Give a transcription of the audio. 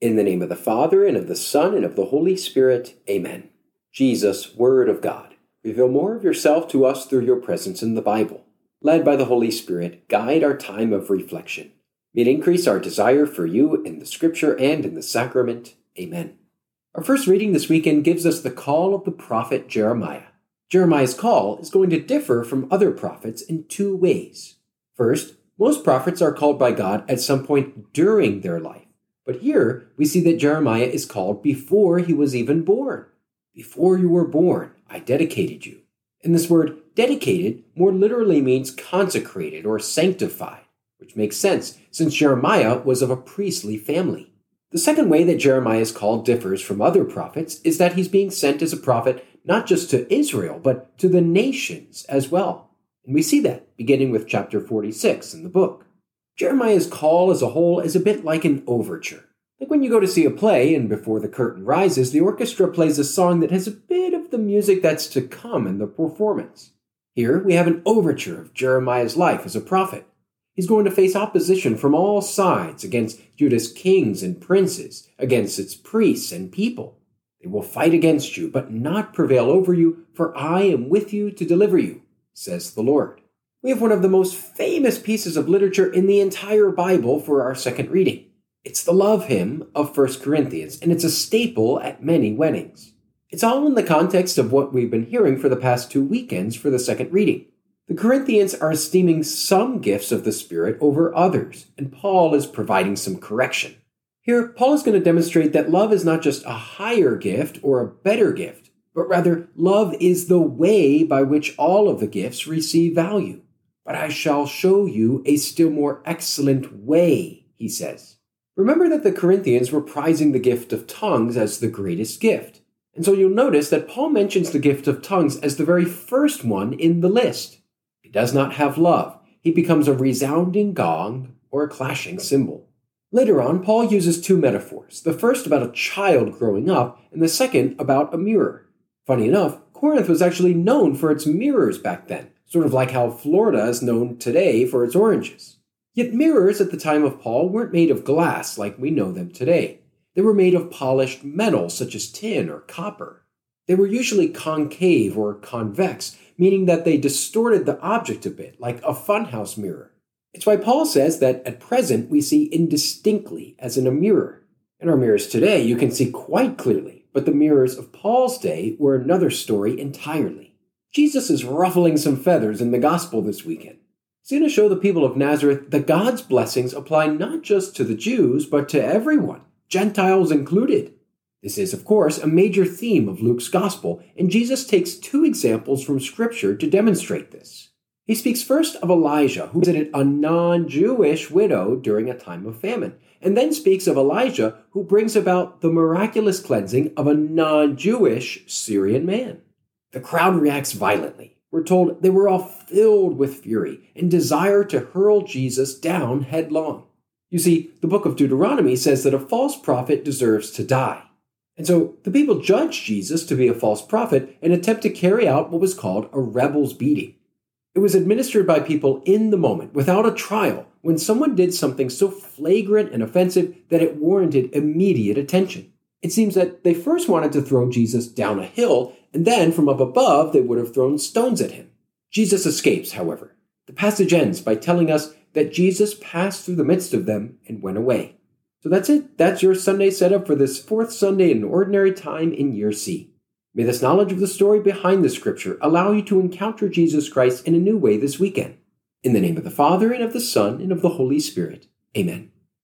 In the name of the Father, and of the Son, and of the Holy Spirit, amen. Jesus, Word of God, reveal more of yourself to us through your presence in the Bible. Led by the Holy Spirit, guide our time of reflection. May it increase our desire for you in the Scripture and in the sacrament. Amen. Our first reading this weekend gives us the call of the prophet Jeremiah. Jeremiah's call is going to differ from other prophets in two ways. First, most prophets are called by God at some point during their life. But here we see that Jeremiah is called before he was even born. Before you were born, I dedicated you. And this word dedicated more literally means consecrated or sanctified, which makes sense since Jeremiah was of a priestly family. The second way that Jeremiah is called differs from other prophets is that he's being sent as a prophet not just to Israel, but to the nations as well. And we see that beginning with chapter 46 in the book. Jeremiah's call as a whole is a bit like an overture. Like when you go to see a play and before the curtain rises, the orchestra plays a song that has a bit of the music that's to come in the performance. Here we have an overture of Jeremiah's life as a prophet. He's going to face opposition from all sides against Judah's kings and princes, against its priests and people. They will fight against you, but not prevail over you, for I am with you to deliver you, says the Lord we have one of the most famous pieces of literature in the entire Bible for our second reading. It's the love hymn of 1 Corinthians, and it's a staple at many weddings. It's all in the context of what we've been hearing for the past two weekends for the second reading. The Corinthians are esteeming some gifts of the Spirit over others, and Paul is providing some correction. Here, Paul is going to demonstrate that love is not just a higher gift or a better gift, but rather love is the way by which all of the gifts receive value. But I shall show you a still more excellent way, he says. Remember that the Corinthians were prizing the gift of tongues as the greatest gift. And so you'll notice that Paul mentions the gift of tongues as the very first one in the list. He does not have love. He becomes a resounding gong or a clashing cymbal. Later on, Paul uses two metaphors the first about a child growing up, and the second about a mirror. Funny enough, Corinth was actually known for its mirrors back then, sort of like how Florida is known today for its oranges. Yet mirrors at the time of Paul weren't made of glass like we know them today. They were made of polished metal such as tin or copper. They were usually concave or convex, meaning that they distorted the object a bit, like a funhouse mirror. It's why Paul says that at present we see indistinctly as in a mirror. In our mirrors today, you can see quite clearly, but the mirrors of Paul's day were another story entirely. Jesus is ruffling some feathers in the gospel this weekend. He's going to show the people of Nazareth that God's blessings apply not just to the Jews, but to everyone, Gentiles included. This is, of course, a major theme of Luke's gospel, and Jesus takes two examples from Scripture to demonstrate this. He speaks first of Elijah, who visited a non Jewish widow during a time of famine, and then speaks of Elisha, who brings about the miraculous cleansing of a non Jewish Syrian man. The crowd reacts violently. We're told they were all filled with fury and desire to hurl Jesus down headlong. You see, the book of Deuteronomy says that a false prophet deserves to die. And so the people judge Jesus to be a false prophet and attempt to carry out what was called a rebel's beating. It was administered by people in the moment, without a trial, when someone did something so flagrant and offensive that it warranted immediate attention. It seems that they first wanted to throw Jesus down a hill and then from up above they would have thrown stones at him. Jesus escapes, however. The passage ends by telling us that Jesus passed through the midst of them and went away. So that's it. That's your Sunday setup for this fourth Sunday in Ordinary Time in Year C. May this knowledge of the story behind the scripture allow you to encounter Jesus Christ in a new way this weekend. In the name of the Father, and of the Son, and of the Holy Spirit. Amen.